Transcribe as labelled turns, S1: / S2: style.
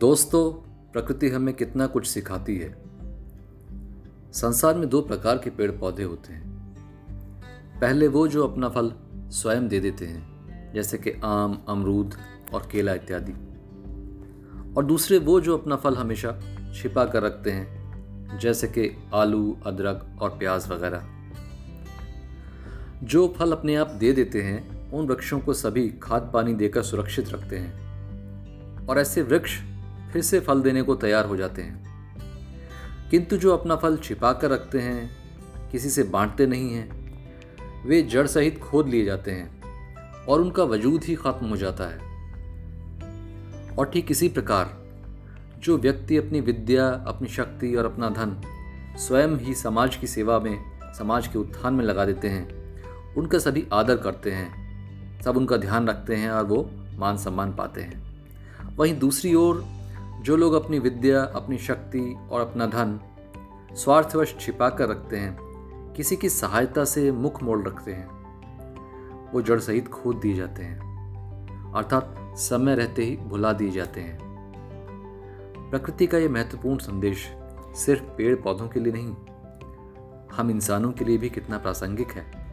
S1: दोस्तों, प्रकृति हमें कितना कुछ सिखाती है। संसार में दो प्रकार के पेड़ पौधे होते हैं। पहले वो जो अपना फल स्वयं दे देते हैं, जैसे कि आम, अमरूद और केला इत्यादि। और दूसरे वो जो अपना फल हमेशा छिपा कर रखते हैं, जैसे कि आलू, अदरक और प्याज वगैरह। जो फल अपने आप दे देते हैं, उन वृक्षों को सभी खाद पानी देकर सुरक्षित रखते हैं। और ऐसे वृक्ष फिर से फल देने को तैयार हो जाते हैं। किंतु जो अपना फल छिपा कर रखते हैं, किसी से बांटते नहीं हैं, वे जड़ सहित खोद लिए जाते हैं और उनका वजूद ही खत्म हो जाता है। और ठीक इसी प्रकार, जो व्यक्ति अपनी विद्या, अपनी शक्ति और अपना धन स्वयं ही समाज की सेवा में, समाज के उत्थान में लगा देते हैं, उनका सभी आदर करते हैं, सब उनका ध्यान रखते हैं और वो मान सम्मान पाते हैं। वहीं दूसरी ओर जो लोग अपनी विद्या, अपनी शक्ति और अपना धन स्वार्थवश छिपा कर रखते हैं, किसी की सहायता से मुख मोड़ रखते हैं। वो जड़ सहित खोद दिए जाते हैं, अर्थात समय रहते ही भुला दिए जाते हैं। प्रकृति का यह महत्वपूर्ण संदेश सिर्फ़ पेड़ पौधों के लिए नहीं, हम इंसानों के लिए भी कितना प्रासंगिक है।